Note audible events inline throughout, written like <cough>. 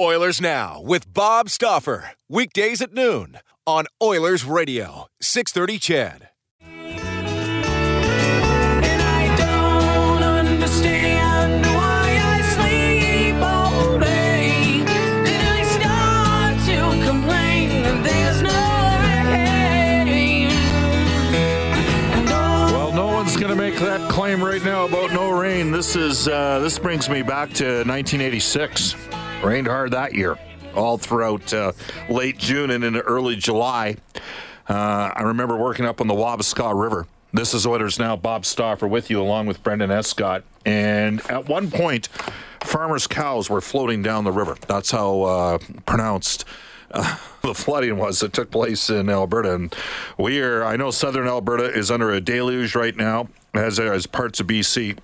Oilers Now with Bob Stauffer. Weekdays at noon on Oilers Radio, 630 CHED. And I don't understand why I sleep all day. Then I start to complain that there's no rain. And oh, Well, no one's going to make that claim right now about no rain. This is uh, this brings me back to 1986. Rained hard that year, all throughout uh, late June and into early July. Uh, I remember working up on the Wabasca River. This is Oilers now. Bob Stauffer with you, along with Brendan Escott. And at one point, farmers' cows were floating down the river. That's how uh, pronounced uh, <laughs> the flooding was that took place in Alberta. And we are, I know southern Alberta is under a deluge right now, as, as parts of BC.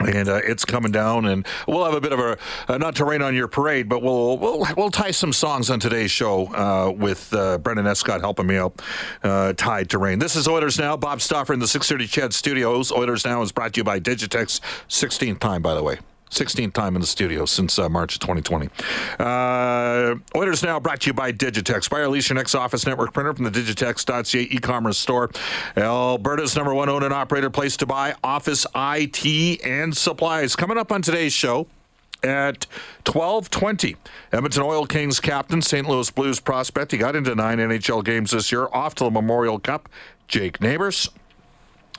And uh, it's coming down, and we'll have a bit of a uh, not to rain on your parade, but we'll we'll we'll tie some songs on today's show uh, with uh, Brendan Escott helping me out. Uh, tied to rain. This is Oilers now. Bob Stauffer in the 6:30 CHED Studios. Oilers now is brought to you by Digitex. 16th time, by the way. 16th time in the studio since uh, March of 2020. Uh, Oilers Now brought to you by Digitex. Buy or lease your next office network printer from the Digitex.ca e-commerce store. Alberta's number one owned and operator place to buy office IT and supplies. Coming up on today's show, at 12:20. Edmonton Oil Kings captain, St. Louis Blues prospect. He got into nine NHL games this year. Off to the Memorial Cup. Jake Neighbors.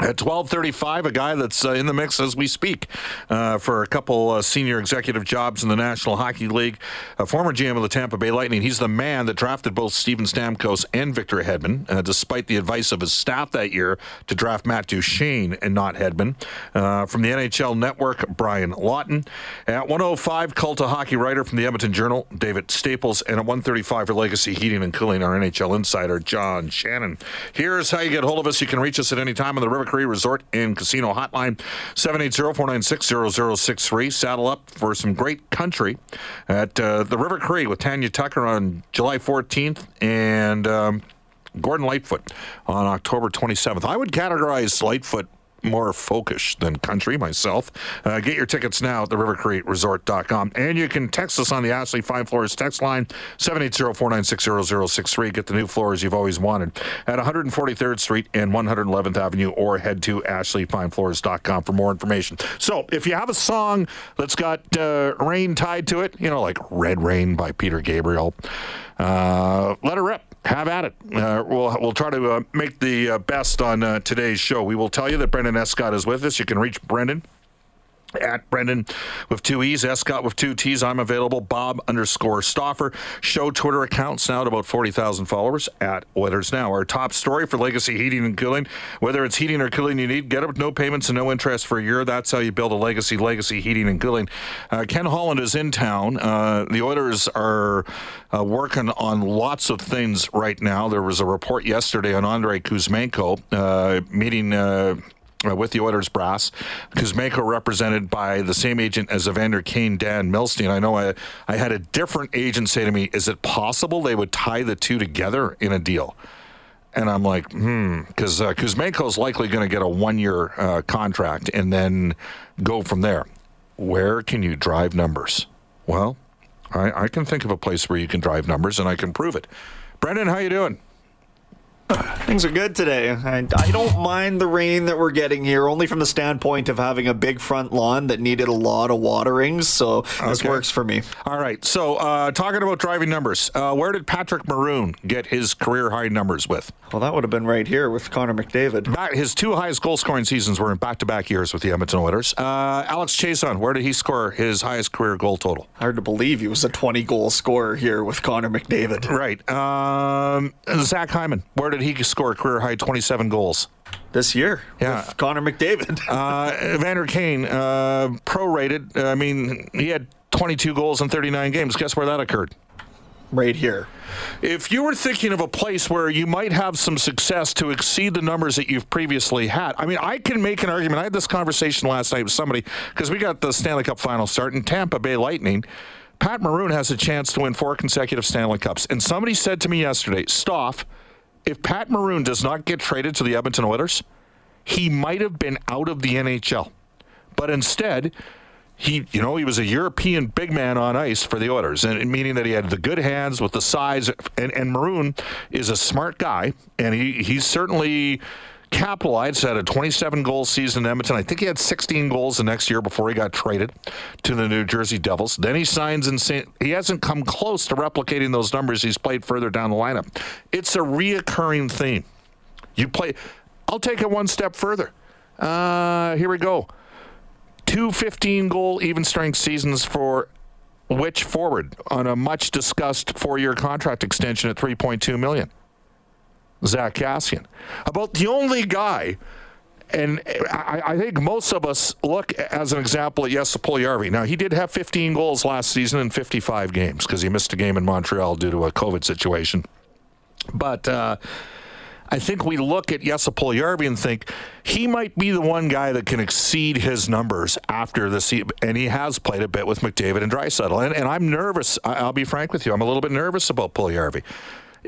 At 12:35, a guy that's uh, in the mix as we speak uh, for a couple uh, senior executive jobs in the National Hockey League. A former GM of the Tampa Bay Lightning. He's the man that drafted both Steven Stamkos and Victor Hedman, uh, despite the advice of his staff that year to draft Matt Duchene and not Hedman. Uh, from the NHL Network, Brian Lawton. At 105, cult hockey writer from the Edmonton Journal, David Staples, and at 135 for Legacy Heating and Cooling, our NHL insider, John Shannon. Here's how you get hold of us. You can reach us at any time on the River Cree Resort and Casino Hotline, 780-496-0063. Saddle up for some great country at uh, the River Cree with Tanya Tucker on July 14th and um, Gordon Lightfoot on October 27th. I would categorize Lightfoot more folkish than country myself. Uh, get your tickets now at the rivercreeresort.com. And you can text us on the Ashley Fine Floors text line, 780-496-0063. Get the new floors you've always wanted at 143rd Street and 111th Avenue or head to ashleyfinefloors.com for more information. So if you have a song that's got uh, rain tied to it, you know, like Red Rain by Peter Gabriel, uh, let it rip have at it. Uh, we'll we'll try to uh, make the uh, best on uh, today's show. We will tell you that Brendan Escott is with us. You can reach Brendan at Brendan with two E's, Escott with two T's. I'm available. Bob underscore Stauffer. Show Twitter accounts now at about 40,000 followers at Oilers Now. Our top story for Legacy Heating and Cooling. Whether it's heating or cooling you need, get it with no payments and no interest for a year. That's how you build a legacy, Legacy Heating and Cooling. Uh, Ken Holland is in town. Uh, the Oilers are uh, working on lots of things right now. There was a report yesterday on Andrei Kuzmenko uh, meeting. Uh, with the Oilers brass. Kuzmenko represented by the same agent as Evander Kane, Dan Milstein. I know I, I had a different agent say to me, is it possible they would tie the two together in a deal? And I'm like, hmm, because uh, Kuzmenko's likely going to get a one year uh, contract and then go from there. Where can you drive numbers? Well, I, I can think of a place where you can drive numbers and I can prove it. Brendan, how you doing? <sighs> Things are good today. I, I don't mind the rain that we're getting here, only from the standpoint of having a big front lawn that needed a lot of waterings. So this Okay. works for me. All right. So, uh, talking about driving numbers, uh, where did Patrick Maroon get his career high numbers with? Well, that would have been right here with Connor McDavid. Back, his two highest goal scoring seasons were in back to back years with the Edmonton Oilers. Uh, Alex Chiasson, where did he score his highest career goal total? Hard to believe he was a 20 goal scorer here with Connor McDavid. Right. Um, Zach Hyman, where did did he score career high 27 goals? This year Yeah. with Connor McDavid. <laughs> Uh, Evander Kane, uh, prorated. I mean, he had 22 goals in 39 games. Guess where that occurred? right here. If you were thinking of a place where you might have some success to exceed the numbers that you've previously had, I mean, I can make an argument. I had this conversation last night with somebody because we got the Stanley Cup final start in Tampa Bay Lightning. Pat Maroon has a chance to win four consecutive Stanley Cups. And somebody said to me yesterday, Stoff, if Pat Maroon does not get traded to the Edmonton Oilers, he might have been out of the NHL. But instead, he, you know, he was a European big man on ice for the Oilers, and meaning that he had the good hands with the size. And, and Maroon is a smart guy, and he he's certainly capitalized. Had a 27 goal season in Edmonton. I think he had 16 goals the next year before he got traded to the New Jersey Devils. Then he signs in St. He hasn't come close to replicating those numbers. He's played further down the lineup. It's a reoccurring theme. You play. I'll take it one step further. Uh, here we go two 15 goal even strength seasons for which forward on a much discussed four year contract extension at 3.2 million? Zack Kassian. About the only guy, and I, I think most of us look as an example at Jesse Puljujärvi. Now, he did have 15 goals last season in 55 games because he missed a game in Montreal due to a COVID situation. But, uh, I think we look at Jesse Puljujärvi and think he might be the one guy that can exceed his numbers after the season. And he has played a bit with McDavid and Draisaitl. And, and I'm nervous. I'll be frank with you. I'm a little bit nervous about Puljujärvi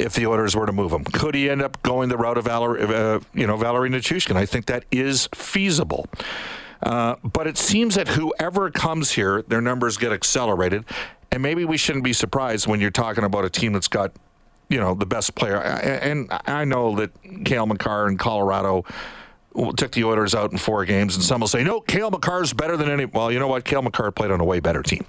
if the Oilers were to move him. Could he end up going the route of Valeri, uh, you know, Valeri Nichushkin? I think that is feasible. Uh, but it seems that whoever comes here, their numbers get accelerated. And maybe we shouldn't be surprised when you're talking about a team that's got you know the best player. And I know that Cale Makar in Colorado took the Oilers out in four games, and some will say, "No, Cale Makar's better than any." Well, you know what? Cale Makar played on a way better team.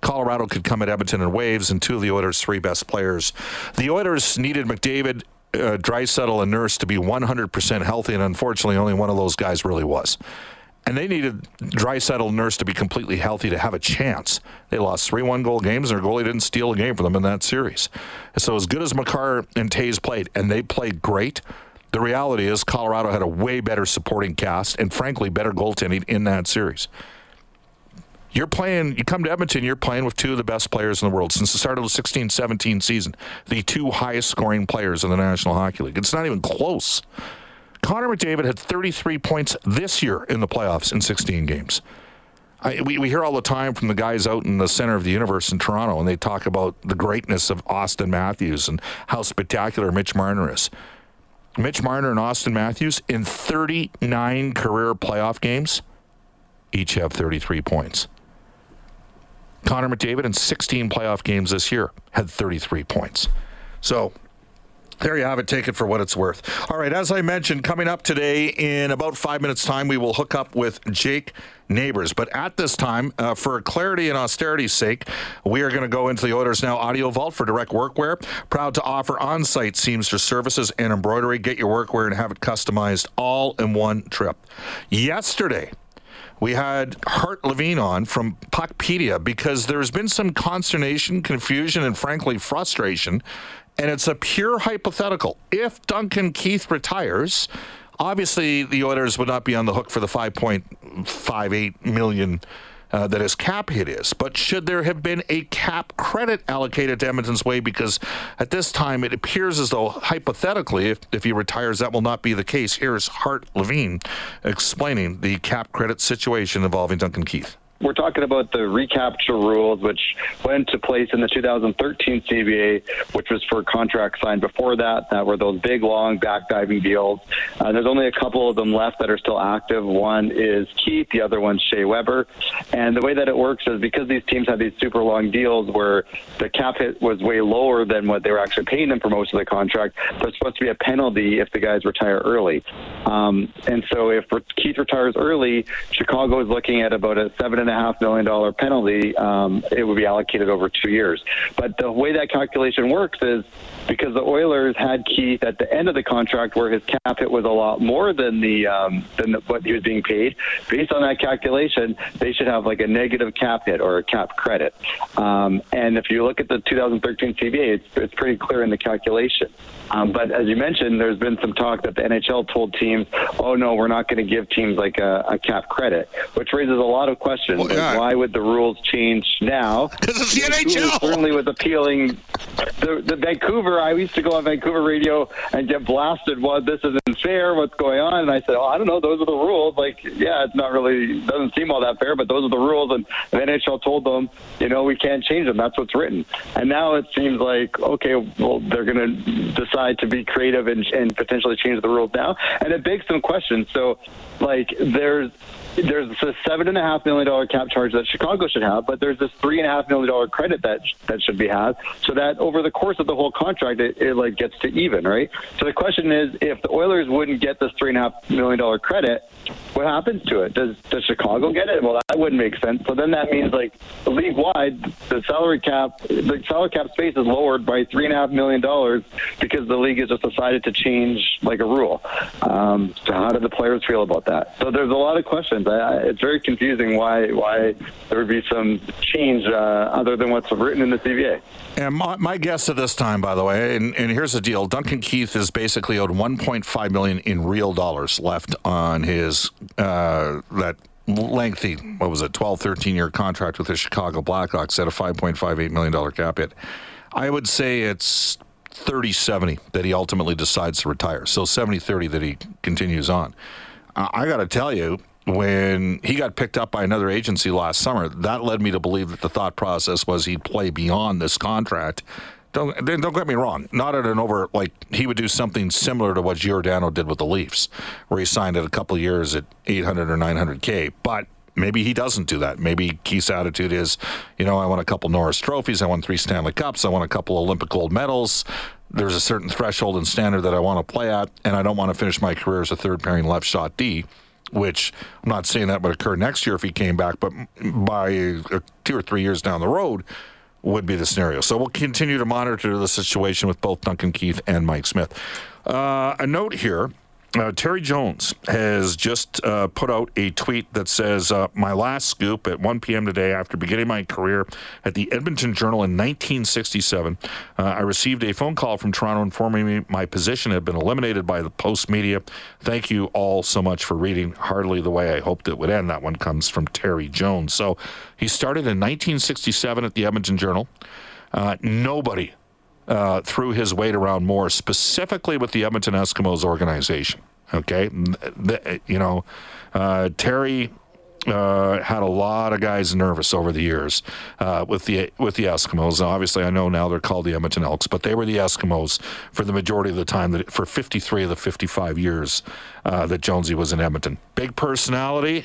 Colorado could come at Edmonton in waves, and two of the Oilers' three best players. The Oilers needed McDavid, uh, Draisaitl, and Nurse to be 100% healthy, and unfortunately, only one of those guys really was. And they needed Draisaitl Nurse to be completely healthy to have a chance. They lost three one goal games, and their goalie didn't steal a game for them in that series. So, as good as Makar and Toews played, and they played great, the reality is Colorado had a way better supporting cast and, frankly, better goaltending in that series. You're playing, you come to Edmonton, you're playing with two of the best players in the world since the start of the 16 17 season, the two highest scoring players in the National Hockey League. It's not even close. Connor McDavid had 33 points this year in the playoffs in 16 games. I, we, we hear all the time from the guys out in the center of the universe in Toronto, and they talk about the greatness of Auston Matthews and how spectacular Mitch Marner is. Mitch Marner and Auston Matthews in 39 career playoff games each have 33 points. Connor McDavid in 16 playoff games this year had 33 points. So there you have it. Take it for what it's worth. All right. As I mentioned, coming up today in about five minutes' time, we will hook up with Jake Neighbors. But at this time, uh, for clarity and austerity's sake, we are going to go into the Oilers Now Audio Vault for direct workwear. Proud to offer on site seamstress services and embroidery. Get your workwear and have it customized all in one trip. Yesterday, we had Hart Levine on from Puckpedia because there's been some consternation, confusion, and frankly, frustration. And it's a pure hypothetical. If Duncan Keith retires, obviously the Oilers would not be on the hook for the 5.58 million uh, that his cap hit is. But should there have been a cap credit allocated to Edmonton's way? Because at this time, it appears as though hypothetically, if, if he retires, that will not be the case. Here's Hart Levine explaining the cap credit situation involving Duncan Keith. We're talking about the recapture rules, which went into place in the 2013 CBA, which was for contracts signed before that, that were those big, long backdiving deals. Uh, there's only a couple of them left that are still active. One is Keith, the other one's Shea Weber. And the way that it works is because these teams have these super long deals where the cap hit was way lower than what they were actually paying them for most of the contract, there's supposed to be a penalty if the guys retire early. Um, and so if Keith retires early, Chicago is looking at about a seven and a half million dollar penalty, um, it would be allocated over two years. But the way that calculation works is because the Oilers had Keith at the end of the contract, where his cap hit was a lot more than the um, than the, what he was being paid. Based on that calculation, they should have like a negative cap hit or a cap credit. Um, and if you look at the 2013 CBA, it's, it's pretty clear in the calculation. Um, but as you mentioned, there's been some talk that the NHL told teams, "Oh no, we're not going to give teams like a, a cap credit," which raises a lot of questions. Well, yeah. Why would the rules change now? <laughs> 'Cause it's the Vancouver NHL. Certainly was appealing. The, the Vancouver, I used to go on Vancouver radio and get blasted. Well, this isn't fair. What's going on? And I said, "Oh, I don't know. Those are the rules. Like, yeah, it's not really doesn't seem all that fair, but those are the rules." And the NHL told them, you know, we can't change them. That's what's written. And now it seems like okay, well, they're going to decide to be creative and, and potentially change the rules now, and it begs some questions. So, like, there's there's a seven and a half million dollar cap charge that Chicago should have, but there's this three and a half million dollar credit that that should be had, so that over the course of the whole contract, it, it like gets to even, right? So the question is, if the Oilers wouldn't get this three and a half million dollar credit, what happens to it? Does does Chicago get it? Well, that wouldn't make sense. So then that means like league wide, the salary cap, the salary cap space is lowered by three and a half million dollars because the league has just decided to change like a rule. Um, so how do the players feel about that? So there's a lot of questions. I, I, it's very confusing why why there would be some change uh, other than what's written in the CBA. And my, my guess at this time, by the way, and, and here's the deal: Duncan Keith is basically owed 1.5 million in real dollars left on his uh, that lengthy, what was it, 12, 13 year contract with the Chicago Blackhawks at a 5.58 million dollar cap hit. I would say it's 30 70 that he ultimately decides to retire. So 70 30 that he continues on. I got to tell you, when he got picked up by another agency last summer, that led me to believe that the thought process was he'd play beyond this contract. Don't don't get me wrong. Not at an over like he would do something similar to what Giordano did with the Leafs, where he signed it a couple years at 800 or 900k. But maybe he doesn't do that. Maybe Keith's attitude is, you know, I won a couple Norris trophies, I won three Stanley Cups, I won a couple Olympic gold medals. There's a certain threshold and standard that I want to play at, and I don't want to finish my career as a third pairing left shot D which I'm not saying that would occur next year if he came back, but by two or three years down the road would be the scenario. So we'll continue to monitor the situation with both Duncan Keith and Mike Smith. Uh, a note here. Uh, Terry Jones has just uh, put out a tweet that says, uh, My last scoop at 1 p.m. today, after beginning my career at the Edmonton Journal in 1967, uh, I received a phone call from Toronto informing me my position had been eliminated by the Postmedia. Thank you all so much for reading. Hardly the way I hoped it would end. That one comes from Terry Jones. So he started in 1967 at the Edmonton Journal. Uh, nobody uh, threw his weight around more, specifically with the Edmonton Eskimos organization. Okay, The- you know, uh, Terry uh, had a lot of guys nervous over the years uh, with the with the Eskimos. Obviously, I know now they're called the Edmonton Elks, but they were the Eskimos for the majority of the time. That for 53 of the 55 years uh, that Jonesy was in Edmonton, big personality.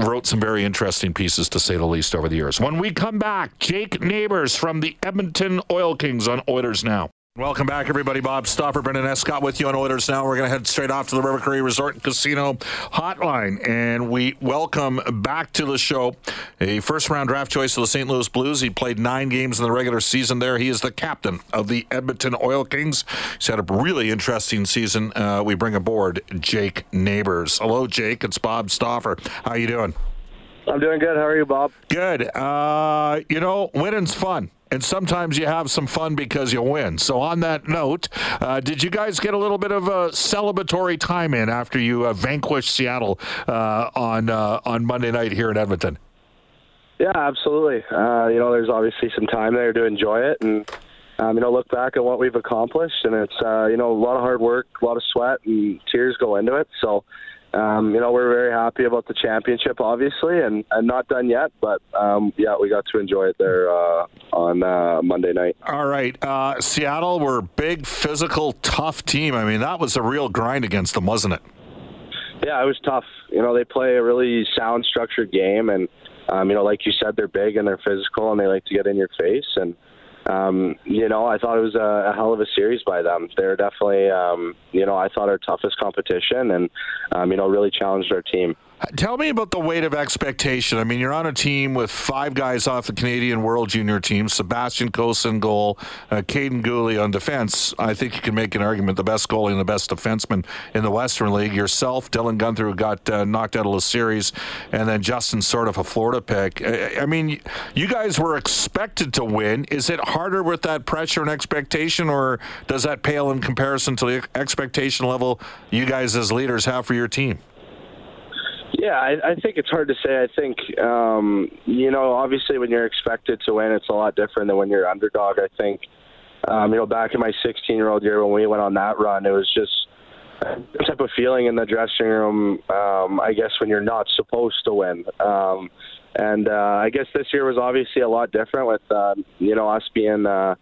Wrote some very interesting pieces, to say the least, over the years. When we come back, Jake Neighbors from the Edmonton Oil Kings on Oilers Now. Welcome back, everybody. Bob Stauffer, Brendan Escott with you on Oilers Now. We're going to head straight off to the River Cree Resort and Casino Hotline, and we welcome back to the show a first-round draft choice of the St. Louis Blues. He played nine games in the regular season there. He is the captain of the Edmonton Oil Kings. He's had a really interesting season. Uh, we bring aboard Jake Neighbors. Hello, Jake. It's Bob Stauffer. How you doing? I'm doing good. How are you, Bob? Good. Uh, you know, winning's fun. And sometimes you have some fun because you win. So, on that note, uh, did you guys get a little bit of a celebratory time in after you uh, vanquished Seattle uh, on uh, on Monday night here in Edmonton? Yeah, absolutely. Uh, you know, there's obviously some time there to enjoy it, and um, you know, look back at what we've accomplished, and it's uh, you know a lot of hard work, a lot of sweat and tears go into it. So, um, you know, we're very happy about the championship, obviously, and, and not done yet. But um, yeah, we got to enjoy it there uh, on uh, Monday night. All right, uh, Seattle were a big, physical, tough team. I mean, that was a real grind against them, wasn't it? Yeah, it was tough. You know, they play a really sound, structured game, and um, you know, like you said, they're big and they're physical, and they like to get in your face. And um, you know, I thought it was a, a hell of a series by them. They're definitely, um, you know, I thought our toughest competition, and um, you know, really challenged our team. Tell me about the weight of expectation. I mean, you're on a team with five guys off the Canadian World Junior team Sebastian Cossa goal, uh, Kaiden Guhle on defense. I think you can make an argument the best goalie and the best defenseman in the Western League. Yourself, Dylan Guenther, who got uh, knocked out of the series, and then Justin sort of a Florida pick. I, I mean, you guys were expected to win. Is it harder with that pressure and expectation, or does that pale in comparison to the expectation level you guys as leaders have for your team? Yeah, I, I think it's hard to say. I think, um, you know, obviously when you're expected to win, it's a lot different than when you're underdog. I think, um, you know, back in my 16 year old year when we went on that run, it was just a type of feeling in the dressing room, um, I guess, when you're not supposed to win. Um, and uh, I guess this year was obviously a lot different with, uh, you know, us being uh,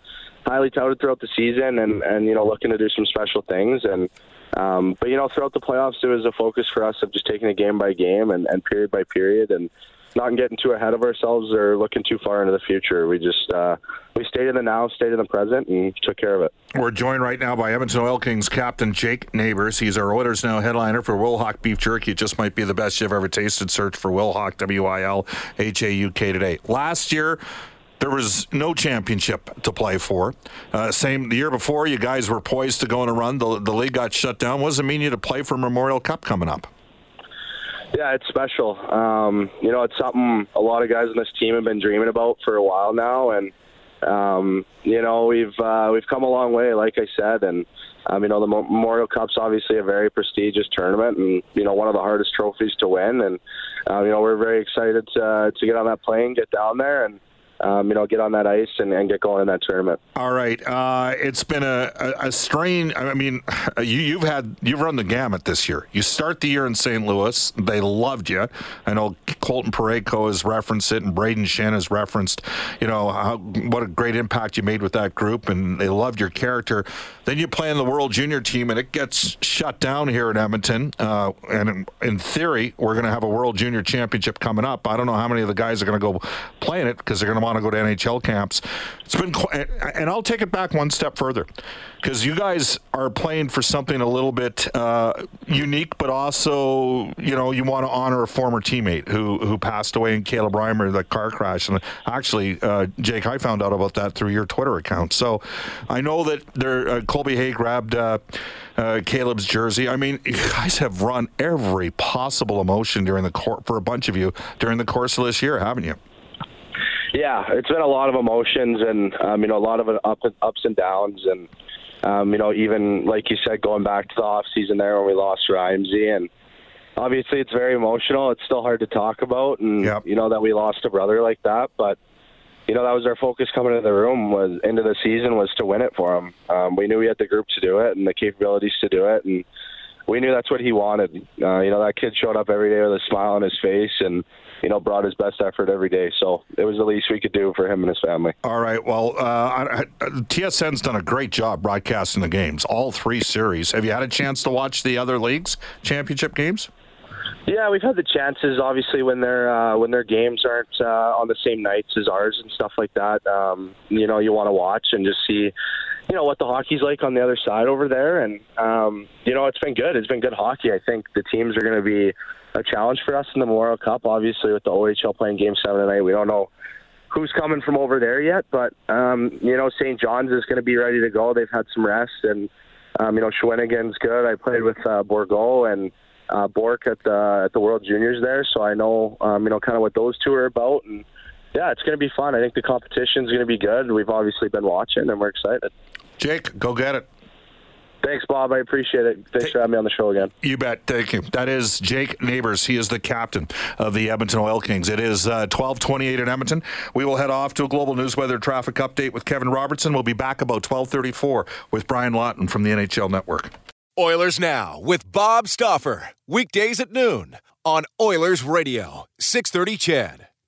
highly touted throughout the season and, and, you know, looking to do some special things. And, um, but you know, throughout the playoffs, it was a focus for us of just taking it game by game and, and period by period, and not getting too ahead of ourselves or looking too far into the future. We just uh, we stayed in the now, stayed in the present, and took care of it. We're joined right now by Edmonton Oil Kings captain Jake Neighbors. He's our Oilers Now headliner for Wilhauk Beef Jerky. It just might be the best you've ever tasted. Search for Wilhauk W I L H A U K today. Last year there was no championship to play for. Uh, same the year before, you guys were poised to go on a run. The, the league got shut down. What does it mean you to play for Memorial Cup coming up? Yeah, it's special. Um, you know, it's something a lot of guys on this team have been dreaming about for a while now, and um, you know we've uh, we've come a long way, like I said, and um, you know the Memorial Cup's obviously a very prestigious tournament, and you know one of the hardest trophies to win, and um, you know we're very excited to to get on that plane, get down there, and um, you know, get on that ice and, and, get going in that tournament. All right, uh, it's been a, a, a, strain. I mean, <sighs> you, you've had you've run the gamut this year. You start the year in St. Louis. They loved you. I know Colton Parayko has referenced it, and Braden Schenn has referenced, you know, how, what a great impact you made with that group, and they loved your character. Then you play in the World Junior team, and it gets shut down here in Edmonton. Uh, and in, in theory, we're going to have a World Junior Championship coming up. I don't know how many of the guys are going to go play in it because they're going to want to go to NHL camps. It's been, and I'll take it back one step further because you guys are playing for something a little bit uh, unique, but also, you know, you want to honor a former teammate who who passed away in Caleb Reimer, the car crash. And actually, uh, Jake, I found out about that through your Twitter account. So I know that there, uh, Colby Hay grabbed. Uh, uh, Caleb's jersey. I mean, you guys have run every possible emotion during the court for a bunch of you during the course of this year, haven't you? Yeah, it's been a lot of emotions and um, you know a lot of up, ups and downs and um, you know even like you said going back to the off season there when we lost Ramsey and obviously it's very emotional. It's still hard to talk about and yep. you know that we lost a brother like that, but you know that was our focus coming into the room was into the season was to win it for him. Um, we knew we had the group to do it and the capabilities to do it and we knew that's what he wanted. Uh, you know, that kid showed up every day with a smile on his face and, you know, brought his best effort every day. So it was the least we could do for him and his family. All right. Well, uh, TSN's done a great job broadcasting the games, all three series. Have you had a chance to watch the other leagues championship games? Yeah, we've had the chances. Obviously, when their uh, when their games aren't uh, on the same nights as ours and stuff like that, um, you know, you want to watch and just see you know what the hockey's like on the other side over there, and um, you know it's been good. It's been good hockey. I think the teams are going to be a challenge for us in the Memorial Cup. Obviously, with the OHL playing Game Seven tonight, we don't know who's coming from over there yet, but um, you know St. John's is going to be ready to go. They've had some rest, and um, you know Shawinigan's good. I played with uh, Bourgault and uh, Bourque at the at the World Juniors there, so I know um, you know kind of what those two are about and yeah, it's going to be fun. I think the competition's going to be good. We've obviously been watching, and we're excited. Jake, go get it. Thanks, Bob. I appreciate it. Thanks for having me on the show again. You bet. Thank you. That is Jake Neighbors. He is the captain of the Edmonton Oil Kings. It is uh, 1228 in Edmonton. We will head off to a global news weather traffic update with Kevin Robertson. We'll be back about 1234 with Brian Lawton from the NHL Network. Oilers Now with Bob Stauffer. Weekdays at noon on Oilers Radio, 630 CHED.